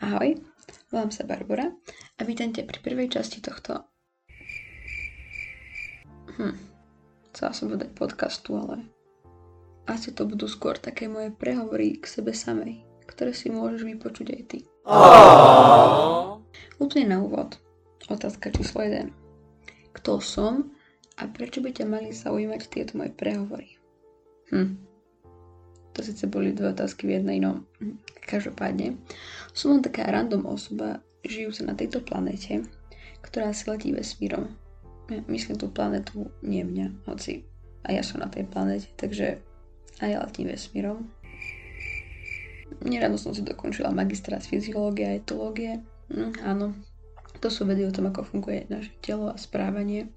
Ahoj, volám sa Barbara a vítam ťa pri prvej časti tohto... Hm, chcela som povedať podcastu, ale asi to budú skôr také moje prehovory k sebe samej, ktoré si môžeš vypočuť aj ty. Úplne na úvod. Otázka číslo 1. Kto som a prečo by ťa mali zaujímať tieto moje prehovory? Hm, to síce boli dve otázky v jednej, no každopádne. Som len taká random osoba, žijúca na tejto planete, ktorá si letí vesmírom. Ja myslím tú planetu, nie mňa, hoci aj ja som na tej planete, takže aj ja letím vesmírom. Neráno som si dokončila magistrát z fyziológie a etológie. Hm, áno, to sú vedy o tom, ako funguje naše telo a správanie.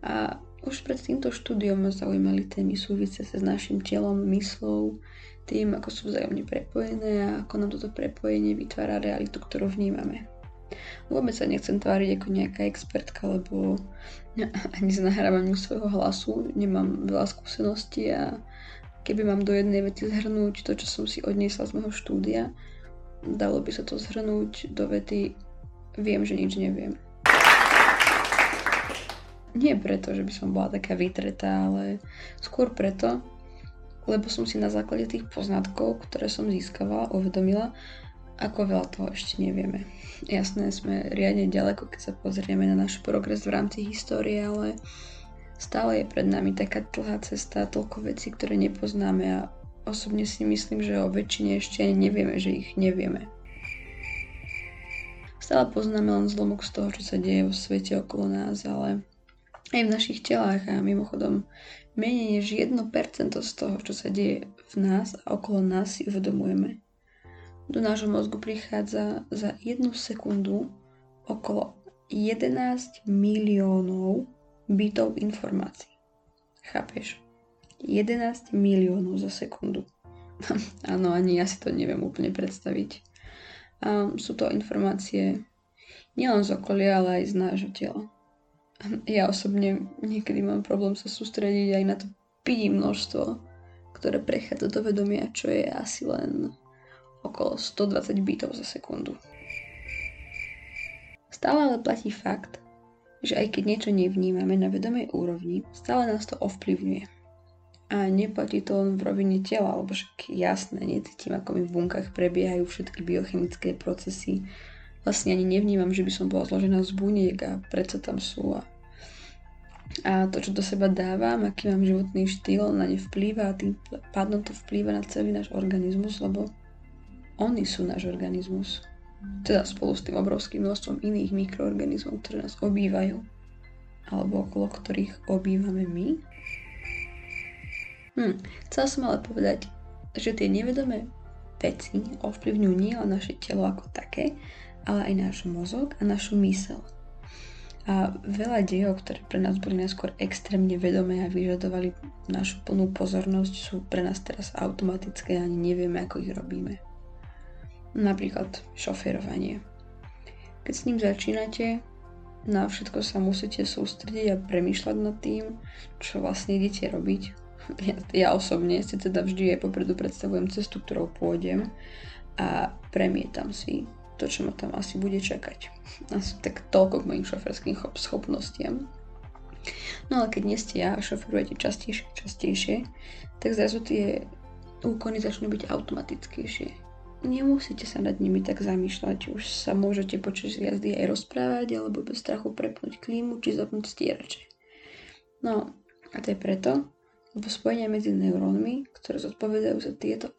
A už pred týmto štúdiom ma zaujímali témy súvisiace s našim telom, myslou, tým, ako sú vzájomne prepojené a ako nám toto prepojenie vytvára realitu, ktorú vnímame. Vôbec sa nechcem tváriť ako nejaká expertka, lebo ani z nahrávaniu svojho hlasu nemám veľa skúseností a keby mám do jednej vety zhrnúť to, čo som si odniesla z môjho štúdia, dalo by sa to zhrnúť do vety viem, že nič neviem. Nie preto, že by som bola taká vytretá, ale skôr preto, lebo som si na základe tých poznatkov, ktoré som získavala, uvedomila, ako veľa toho ešte nevieme. Jasné, sme riadne ďaleko, keď sa pozrieme na náš progres v rámci histórie, ale stále je pred nami taká dlhá cesta, toľko vecí, ktoré nepoznáme a osobne si myslím, že o väčšine ešte nevieme, že ich nevieme. Stále poznáme len zlomok z toho, čo sa deje vo svete okolo nás, ale aj v našich telách a mimochodom menej než 1% z toho, čo sa deje v nás a okolo nás si uvedomujeme. Do nášho mozgu prichádza za jednu sekundu okolo 11 miliónov bytov informácií. Chápeš? 11 miliónov za sekundu. Áno, ani ja si to neviem úplne predstaviť. A sú to informácie nielen z okolia, ale aj z nášho tela ja osobne niekedy mám problém sa sústrediť aj na to pí množstvo, ktoré prechádza do vedomia, čo je asi len okolo 120 bitov za sekundu. Stále ale platí fakt, že aj keď niečo nevnímame na vedomej úrovni, stále nás to ovplyvňuje. A neplatí to len v rovine tela, lebo však jasné, necítim, ako mi v bunkách prebiehajú všetky biochemické procesy, vlastne ani nevnímam, že by som bola zložená z buniek a predsa tam sú a, a to, čo do seba dávam, aký mám životný štýl, na ne vplýva a tým pádom to vplýva na celý náš organizmus, lebo oni sú náš organizmus. Teda spolu s tým obrovským množstvom iných mikroorganizmov, ktoré nás obývajú alebo okolo ktorých obývame my. Hm, chcela som ale povedať, že tie nevedomé veci ovplyvňujú nielen naše telo ako také, ale aj náš mozog a našu mysel. A veľa dejov, ktoré pre nás boli najskôr extrémne vedomé a vyžadovali našu plnú pozornosť, sú pre nás teraz automatické a ani nevieme, ako ich robíme. Napríklad šoférovanie. Keď s ním začínate, na všetko sa musíte sústrediť a premýšľať nad tým, čo vlastne idete robiť. Ja, ja osobne si teda vždy aj popredu predstavujem cestu, ktorou pôjdem a premietam si to, čo ma tam asi bude čakať. Asi tak toľko k mojim šoferským schopnostiam. No ale keď nie ste ja a šoferujete častejšie častejšie, tak zrazu tie úkony začnú byť automatickejšie. Nemusíte sa nad nimi tak zamýšľať, už sa môžete počas jazdy aj rozprávať alebo bez strachu prepnúť klímu či zapnúť stierače. No a to je preto, lebo spojenia medzi neurónmi, ktoré zodpovedajú za tieto,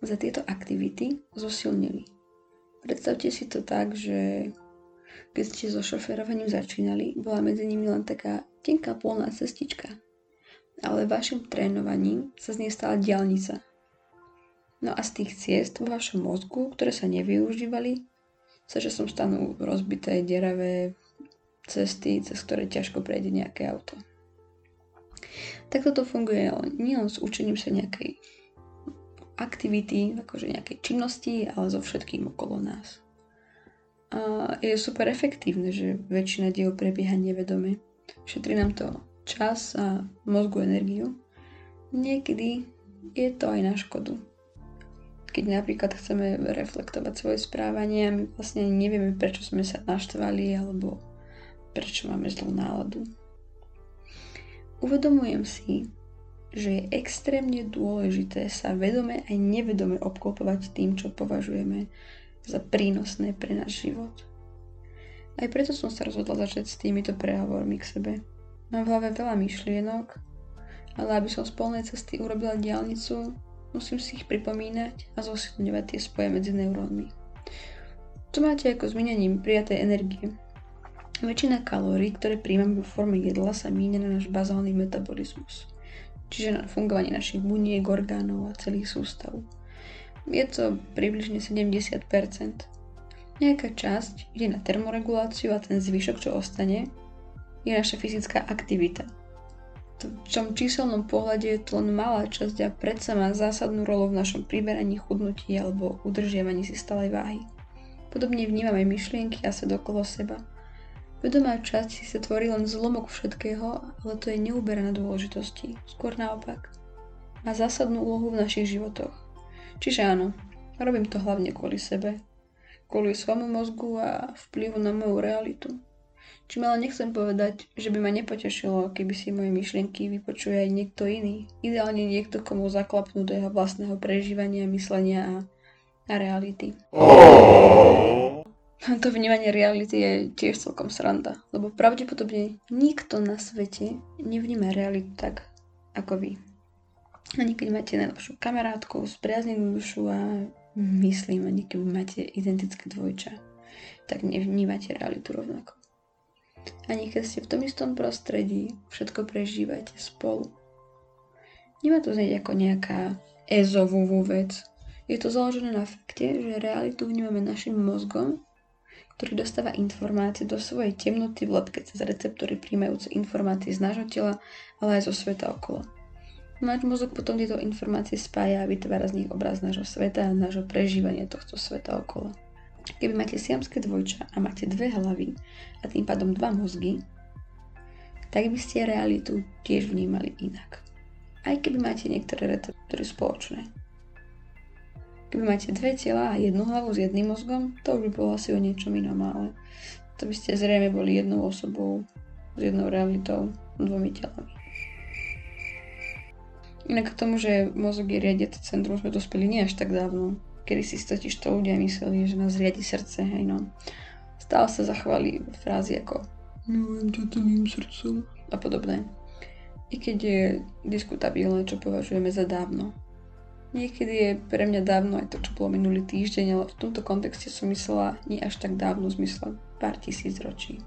za tieto aktivity, zosilnili Predstavte si to tak, že keď ste so šoferovaním začínali, bola medzi nimi len taká tenká polná cestička. Ale vašim trénovaním sa z nej stala diálnica. No a z tých ciest vo vašom mozgu, ktoré sa nevyužívali, sa že som stanú rozbité, deravé cesty, cez ktoré ťažko prejde nejaké auto. Takto to funguje nielen s učením sa nejakej aktivity, akože nejakej činnosti, ale so všetkým okolo nás. A je super efektívne, že väčšina diel prebieha nevedome. Šetrí nám to čas a mozgu energiu. Niekedy je to aj na škodu. keď napríklad chceme reflektovať svoje správanie a my vlastne nevieme, prečo sme sa naštvali alebo prečo máme zlú náladu. Uvedomujem si, že je extrémne dôležité sa vedome aj nevedome obklopovať tým, čo považujeme za prínosné pre náš život. Aj preto som sa rozhodla začať s týmito prehovormi k sebe. Mám v hlave veľa myšlienok, ale aby som z polnej cesty urobila diálnicu, musím si ich pripomínať a zosilňovať tie spoje medzi neurónmi. To máte ako zmenením prijatej energie. Väčšina kalórií, ktoré príjmame vo forme jedla, sa míňa na náš bazálny metabolizmus, čiže na fungovanie našich buniek, orgánov a celých sústav. Je to približne 70%. Nejaká časť ide na termoreguláciu a ten zvyšok, čo ostane, je naša fyzická aktivita. V čom číselnom pohľade je to len malá časť a predsa má zásadnú rolu v našom priberaní, chudnutí alebo udržiavaní si stalej váhy. Podobne vnímame myšlienky a svet okolo seba – Vedomá časť si sa tvorí len zlomok všetkého, ale to je neuberá na dôležitosti. Skôr naopak. Má zásadnú úlohu v našich životoch. Čiže áno, robím to hlavne kvôli sebe. Kvôli svojmu mozgu a vplyvu na moju realitu. Čím ale nechcem povedať, že by ma nepotešilo, keby si moje myšlienky vypočuje aj niekto iný. Ideálne niekto, komu zaklapnú do jeho vlastného prežívania, myslenia a, a reality. To vnímanie reality je tiež celkom sranda, lebo pravdepodobne nikto na svete nevníma realitu tak, ako vy. Ani keď máte najlepšiu kamarátku, spriaznenú dušu a myslím, ani keď máte identické dvojča, tak nevnímate realitu rovnako. Ani keď ste v tom istom prostredí, všetko prežívate spolu. Nemá to znieť ako nejaká ezovú vec. Je to založené na fakte, že realitu vnímame našim mozgom ktorý dostáva informácie do svojej temnoty v lepke cez receptory príjmajúce informácie z nášho tela, ale aj zo sveta okolo. Náš mozog potom tieto informácie spája a vytvára z nich obraz nášho sveta a nášho prežívania tohto sveta okolo. Keby máte siamské dvojča a máte dve hlavy a tým pádom dva mozgy, tak by ste realitu tiež vnímali inak. Aj keby máte niektoré receptory spoločné. Keby máte dve tela a jednu hlavu s jedným mozgom, to už by bolo asi o niečom inom, ale to by ste zrejme boli jednou osobou s jednou realitou, dvomi telami. Inak k tomu, že mozog je riadiace centrum, sme dospeli nie až tak dávno. Kedy si totiž to ľudia mysleli, že nás riadi srdce, hej no. Stále sa zachovali frázy ako milujem ťa celým srdcom a podobné. I keď je diskutabilné, čo považujeme za dávno. Niekedy je pre mňa dávno aj to, čo bolo minulý týždeň, ale v tomto kontexte som myslela nie až tak dávno v zmysle pár tisíc ročí.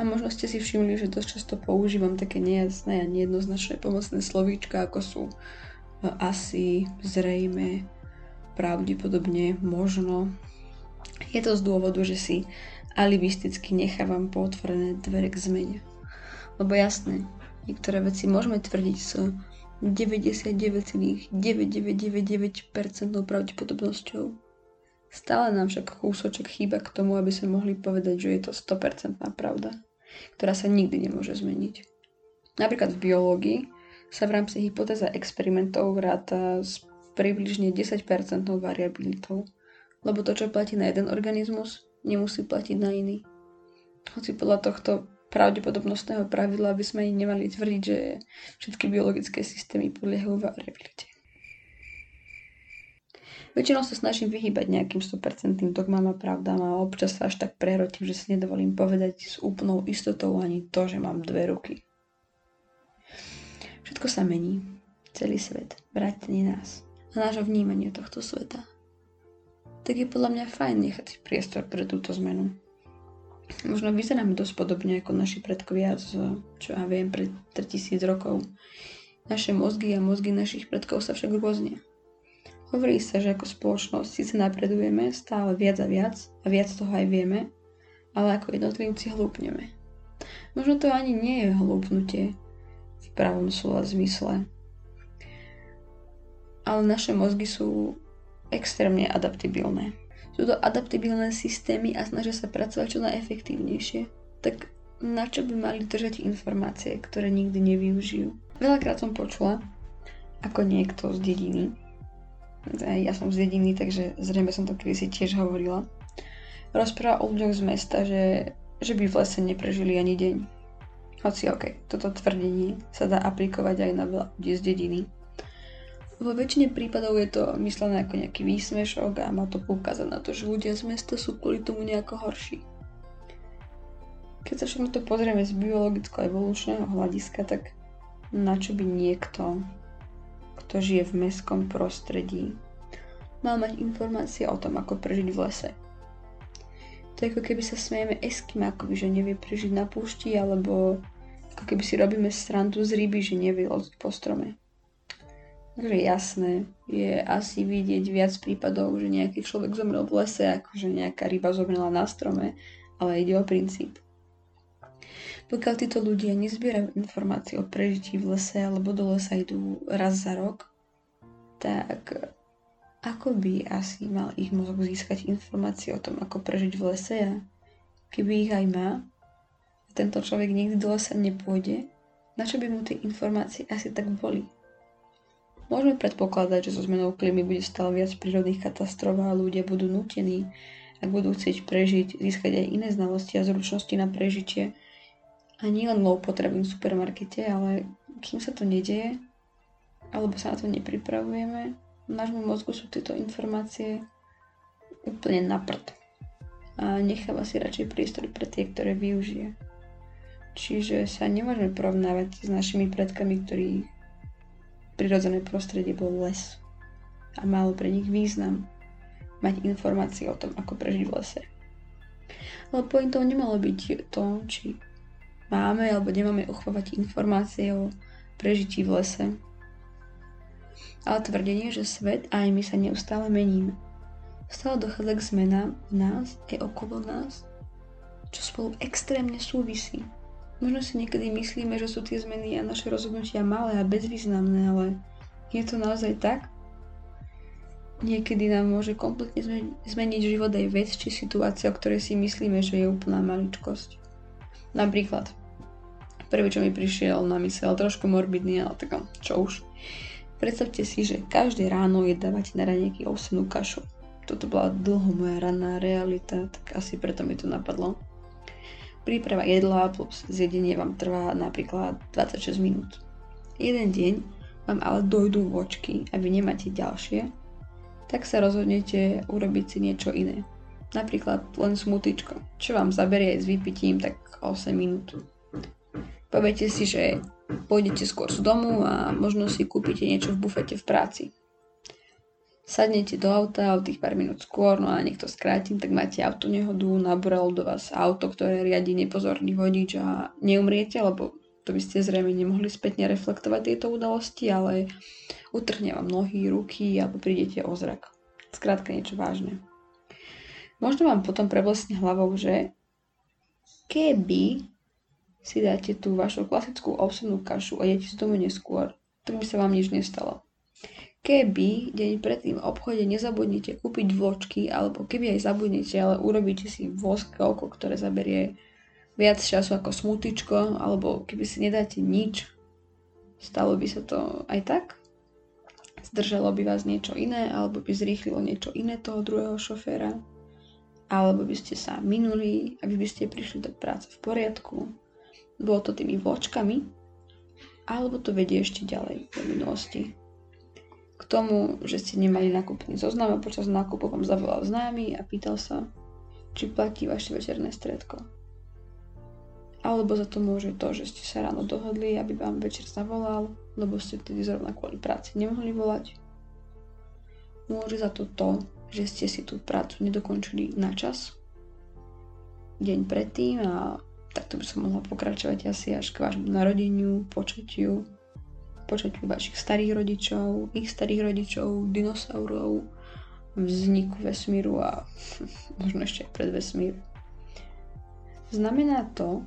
A možno ste si všimli, že dosť často používam také nejasné a nejednoznačné pomocné slovíčka, ako sú e, asi, zrejme, pravdepodobne, možno. Je to z dôvodu, že si alibisticky nechávam potvorené dvere k zmene. Lebo jasné, niektoré veci môžeme tvrdiť s 99,9999% pravdepodobnosťou. Stále nám však kúsoček chýba k tomu, aby sme mohli povedať, že je to 100% pravda, ktorá sa nikdy nemôže zmeniť. Napríklad v biológii sa v rámci hypotéza experimentov vráta s približne 10% variabilitou, lebo to, čo platí na jeden organizmus, nemusí platiť na iný. Hoci podľa tohto pravdepodobnostného pravidla by sme nemali tvrdiť, že všetky biologické systémy podliehajú variabilite. Väčšinou sa snažím vyhýbať nejakým 100% dogmám a pravdám a občas sa až tak prehrotím, že si nedovolím povedať s úplnou istotou ani to, že mám dve ruky. Všetko sa mení. Celý svet. Vrátenie nás. A nášho vnímania tohto sveta. Tak je podľa mňa fajn nechať priestor pre túto zmenu. Možno vyzeráme dosť podobne ako naši predkovia z, čo ja viem, pred 3000 rokov. Naše mozgy a mozgy našich predkov sa však rôzne. Hovorí sa, že ako spoločnosť síce napredujeme stále viac a viac a viac toho aj vieme, ale ako jednotlivci hlúpneme. Možno to ani nie je hlúpnutie v pravom slova zmysle. Ale naše mozgy sú extrémne adaptibilné sú to adaptibilné systémy a snažia sa pracovať čo najefektívnejšie. Tak na čo by mali držať informácie, ktoré nikdy nevyužijú? Veľakrát som počula, ako niekto z dediny ja som z dediny, takže zrejme som to kedysi tiež hovorila. Rozpráva o ľuďoch z mesta, že, že by v lese neprežili ani deň. Hoci ok, toto tvrdenie sa dá aplikovať aj na veľa ľudí z dediny. Vo väčšine prípadov je to myslené ako nejaký výsmešok a má to poukázať na to, že ľudia z mesta sú kvôli tomu nejako horší. Keď sa však na to pozrieme z biologicko-evolučného hľadiska, tak na čo by niekto, kto žije v mestskom prostredí, mal mať informácie o tom, ako prežiť v lese. To je ako keby sa smejeme eskimákovi, že nevie prežiť na púšti, alebo ako keby si robíme srandu z ryby, že nevie loziť po strome. Takže jasné, je asi vidieť viac prípadov, že nejaký človek zomrel v lese, ako že nejaká ryba zomrela na strome, ale ide o princíp. Pokiaľ títo ľudia nezbierajú informácie o prežití v lese alebo do lesa idú raz za rok, tak ako by asi mal ich mozog získať informácie o tom, ako prežiť v lese a keby ich aj má, a tento človek nikdy do lesa nepôjde, na čo by mu tie informácie asi tak boli? Môžeme predpokladať, že so zmenou klímy bude stále viac prírodných katastrof a ľudia budú nutení, ak budú chcieť prežiť, získať aj iné znalosti a zručnosti na prežitie, a nie len low potrebím v supermarkete, ale kým sa to nedieje, alebo sa na to nepripravujeme, v nášmu mozgu sú tieto informácie úplne na prd. A necháva si radšej priestor pre tie, ktoré využije. Čiže sa nemôžeme porovnávať s našimi predkami, ktorí prirodzené prostredie bol les. A malo pre nich význam mať informácie o tom, ako prežiť v lese. Ale pointou nemalo byť to, či máme alebo nemáme uchovať informácie o prežití v lese. Ale tvrdenie, že svet a aj my sa neustále meníme. Stále dochádza k zmenám v nás aj okolo nás, čo spolu extrémne súvisí. Možno si niekedy myslíme, že sú tie zmeny a naše rozhodnutia malé a bezvýznamné, ale je to naozaj tak? Niekedy nám môže kompletne zmeniť život aj vec či situácia, o ktorej si myslíme, že je úplná maličkosť. Napríklad, Prvý, čo mi prišiel na mysel, trošku morbidný, ale tak čo už. Predstavte si, že každé ráno jedávate na raňajky ovsenú kašu. Toto bola dlho moja ranná realita, tak asi preto mi to napadlo. Príprava jedla plus zjedenie vám trvá napríklad 26 minút. Jeden deň vám ale dojdú vočky a vy nemáte ďalšie, tak sa rozhodnete urobiť si niečo iné. Napríklad len smutičko, čo vám zaberie s vypitím tak 8 minút. Poviete si, že pôjdete skôr z domu a možno si kúpite niečo v bufete v práci. Sadnete do auta o tých pár minút skôr, no a nech to skrátim, tak máte auto nehodu, naboralo do vás auto, ktoré riadi nepozorný vodič a neumriete, lebo to by ste zrejme nemohli spätne reflektovať tieto udalosti, ale utrhne vám nohy, ruky alebo prídete o zrak. Skrátka niečo vážne. Možno vám potom preblesne hlavou, že keby si dáte tú vašu klasickú ovsenú kašu a idete z domu neskôr, tak by sa vám nič nestalo. Keby deň predtým v obchode nezabudnete kúpiť vločky, alebo keby aj zabudnete, ale urobíte si voskrovko, ktoré zaberie viac času ako smutičko, alebo keby si nedáte nič, stalo by sa to aj tak? Zdržalo by vás niečo iné, alebo by zrýchlilo niečo iné toho druhého šoféra? Alebo by ste sa minuli, aby by ste prišli do práce v poriadku, bolo to tými vločkami, alebo to vedie ešte ďalej do minulosti. K tomu, že ste nemali nákupný zoznam a počas nákupu vám zavolal známy a pýtal sa, či platí vaše večerné stredko. Alebo za to môže to, že ste sa ráno dohodli, aby vám večer zavolal, lebo ste vtedy zrovna kvôli práci nemohli volať. Môže za to to, že ste si tú prácu nedokončili na čas, deň predtým a takto by som mohla pokračovať asi až k vášmu narodeniu, počatiu, počatiu vašich starých rodičov, ich starých rodičov, dinosaurov, vzniku vesmíru a možno ešte pred vesmír. Znamená to,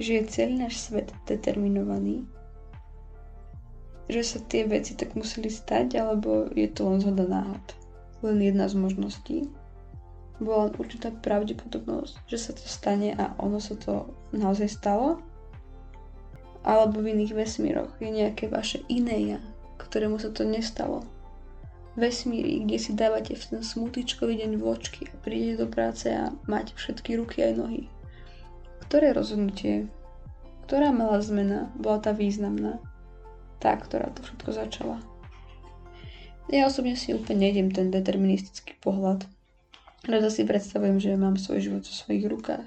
že je celý náš svet determinovaný, že sa tie veci tak museli stať, alebo je to len zhoda náhod. Len jedna z možností bola určitá pravdepodobnosť, že sa to stane a ono sa to naozaj stalo? Alebo v iných vesmíroch je nejaké vaše iné ja, ktorému sa to nestalo? vesmíri, kde si dávate v ten smutičkový deň vločky a prídete do práce a máte všetky ruky aj nohy. Ktoré rozhodnutie, ktorá malá zmena bola tá významná? Tá, ktorá to všetko začala. Ja osobne si úplne nejdem ten deterministický pohľad. Rada si predstavujem, že mám svoj život vo svojich rukách.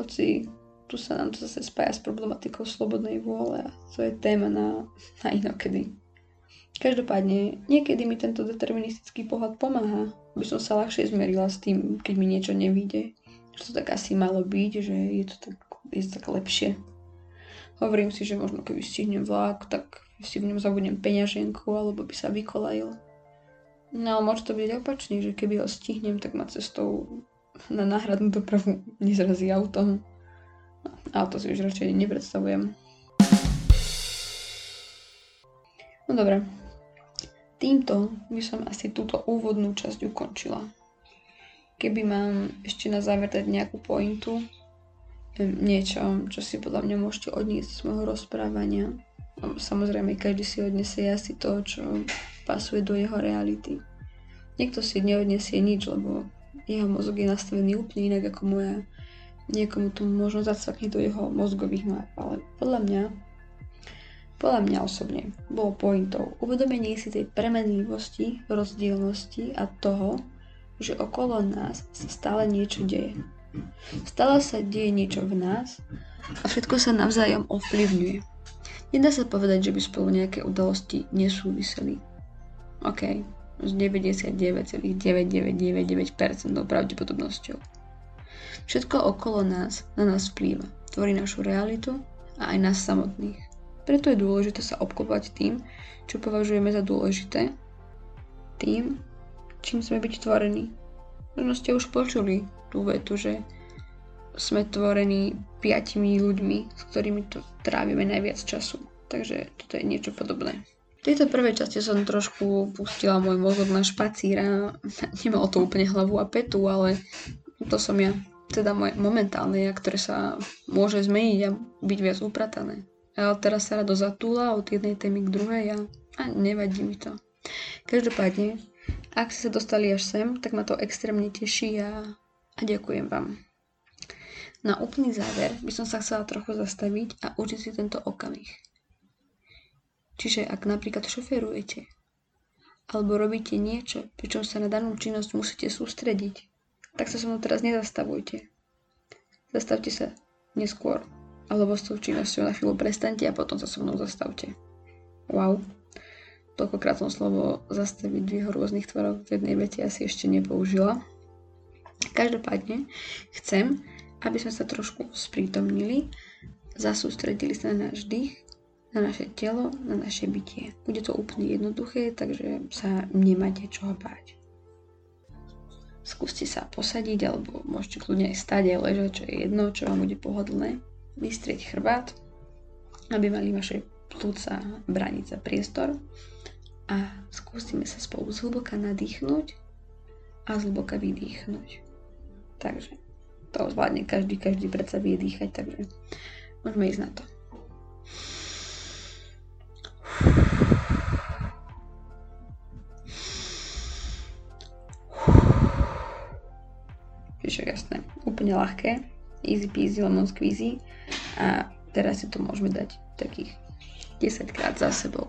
Hoci tu sa nám to zase spája s problematikou slobodnej vôle a to je téma na, na inokedy. Každopádne, niekedy mi tento deterministický pohľad pomáha, aby som sa ľahšie zmerila s tým, keď mi niečo nevíde. Že to tak asi malo byť, že je to tak, je to tak lepšie. Hovorím si, že možno keby stihnem vlak, tak si v ňom zabudnem peňaženku, alebo by sa vykolajil. No ale môže to byť opačne, že keby ho stihnem, tak ma cestou na náhradnú dopravu nezrazí autom. Ale to si už radšej nepredstavujem. No dobre, Týmto by som asi túto úvodnú časť ukončila. Keby mám ešte na záver dať nejakú pointu, niečo, čo si podľa mňa môžete odniesť z môjho rozprávania. Samozrejme, každý si odniesie asi to, čo pasuje do jeho reality. Niekto si neodniesie nič, lebo jeho mozog je nastavený úplne inak ako moja. Niekomu to možno zacvakne do jeho mozgových map, ale podľa mňa podľa mňa osobne bolo pointou uvedomenie si tej premenlivosti, rozdielnosti a toho, že okolo nás sa stále niečo deje. Stále sa deje niečo v nás a všetko sa navzájom ovplyvňuje. Nedá sa povedať, že by spolu nejaké udalosti nesúviseli. OK, s 99,9999% pravdepodobnosťou. Všetko okolo nás na nás vplýva, tvorí našu realitu a aj nás samotných. Preto je dôležité sa obklopovať tým, čo považujeme za dôležité, tým, čím sme byť tvorení. Možno ste už počuli tú vetu, že sme tvorení piatimi ľuďmi, s ktorými to trávime najviac času. Takže toto je niečo podobné. V tejto prvej časti som trošku pustila môj mozog na špacíra. Nemalo to úplne hlavu a petu, ale to som ja. Teda moje momentálne ja, ktoré sa môže zmeniť a byť viac upratané. Ale teraz sa rado zatúla od jednej témy k druhej a, a nevadí mi to. Každopádne, ak ste sa dostali až sem, tak ma to extrémne teší a, a ďakujem vám. Na úplný záver by som sa chcela trochu zastaviť a učiť si tento okamih. Čiže ak napríklad šoferujete, alebo robíte niečo, pričom sa na danú činnosť musíte sústrediť, tak sa so mnou teraz nezastavujte. Zastavte sa neskôr alebo s tou činnosťou na chvíľu prestaňte a potom sa so mnou zastavte. Wow. Toľkokrát som slovo zastaviť jeho rôznych tvoroch v jednej vete asi ešte nepoužila. Každopádne chcem, aby sme sa trošku sprítomnili, zasústredili sa na náš dých, na naše telo, na naše bytie. Bude to úplne jednoduché, takže sa nemáte čoho báť. Skúste sa posadiť, alebo môžete kľudne aj stať, aj ležať, čo je jedno, čo vám bude pohodlné vystrieť chrbát, aby mali vaše plúca brániť za priestor a skúsime sa spolu zhlboka nadýchnuť a zhlboka vydýchnuť. Takže to zvládne každý, každý predsa vie dýchať, takže môžeme ísť na to. Čiže jasné, úplne ľahké, easy peasy lemon squeezy a teraz si to môžeme dať takých 10 krát za sebou.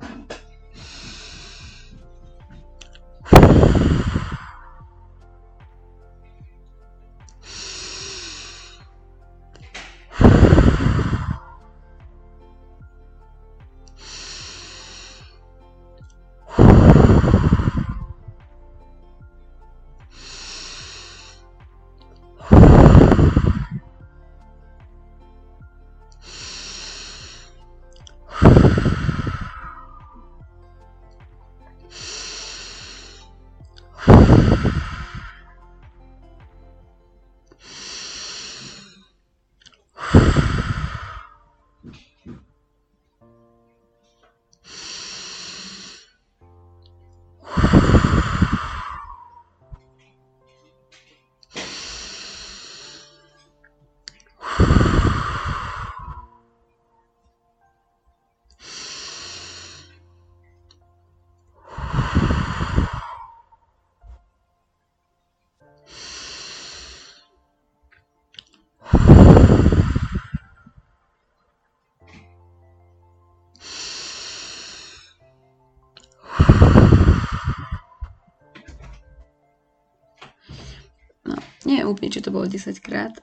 Úplne, či to bolo 10 krát,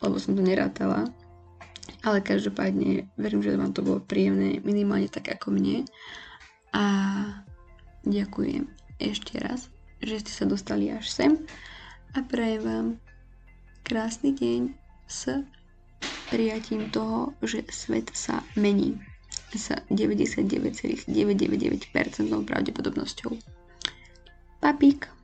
lebo som to nerátala. Ale každopádne verím, že vám to bolo príjemné, minimálne tak ako mne. A ďakujem ešte raz, že ste sa dostali až sem a prajem vám krásny deň s prijatím toho, že svet sa mení s 99,999% pravdepodobnosťou. Papík.